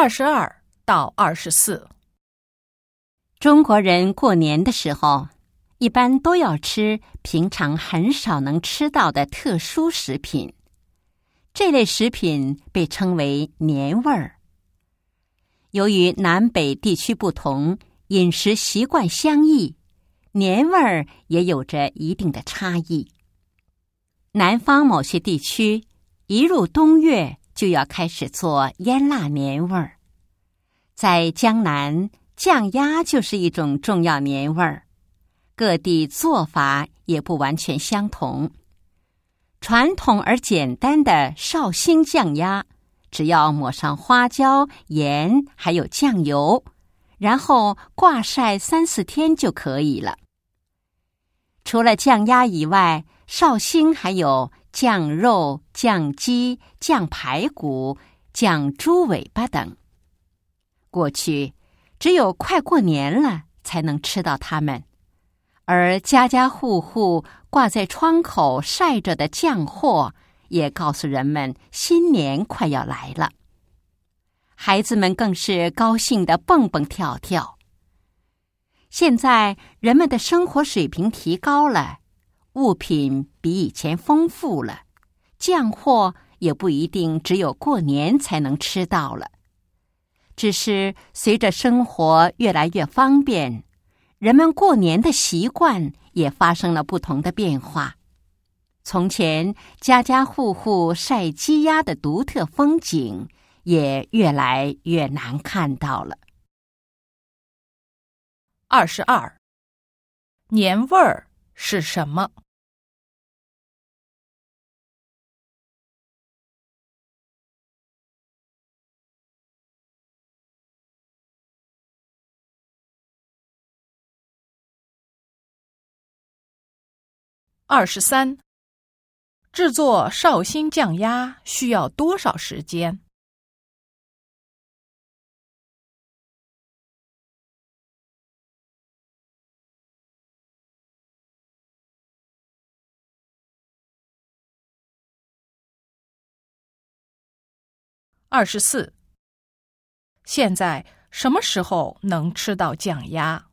二十二到二十四，中国人过年的时候，一般都要吃平常很少能吃到的特殊食品。这类食品被称为年味儿。由于南北地区不同，饮食习惯相异，年味儿也有着一定的差异。南方某些地区，一入冬月就要开始做腌腊年味儿。在江南，酱鸭就是一种重要年味儿。各地做法也不完全相同。传统而简单的绍兴酱鸭，只要抹上花椒、盐，还有酱油，然后挂晒三四天就可以了。除了酱鸭以外，绍兴还有酱肉、酱鸡、酱排骨、酱猪尾巴等。过去只有快过年了才能吃到它们。而家家户户挂在窗口晒着的酱货，也告诉人们新年快要来了。孩子们更是高兴的蹦蹦跳跳。现在人们的生活水平提高了，物品比以前丰富了，酱货也不一定只有过年才能吃到了。只是随着生活越来越方便。人们过年的习惯也发生了不同的变化。从前家家户户晒鸡鸭的独特风景，也越来越难看到了。二十二，年味儿是什么？二十三，制作绍兴酱鸭需要多少时间？二十四，现在什么时候能吃到酱鸭？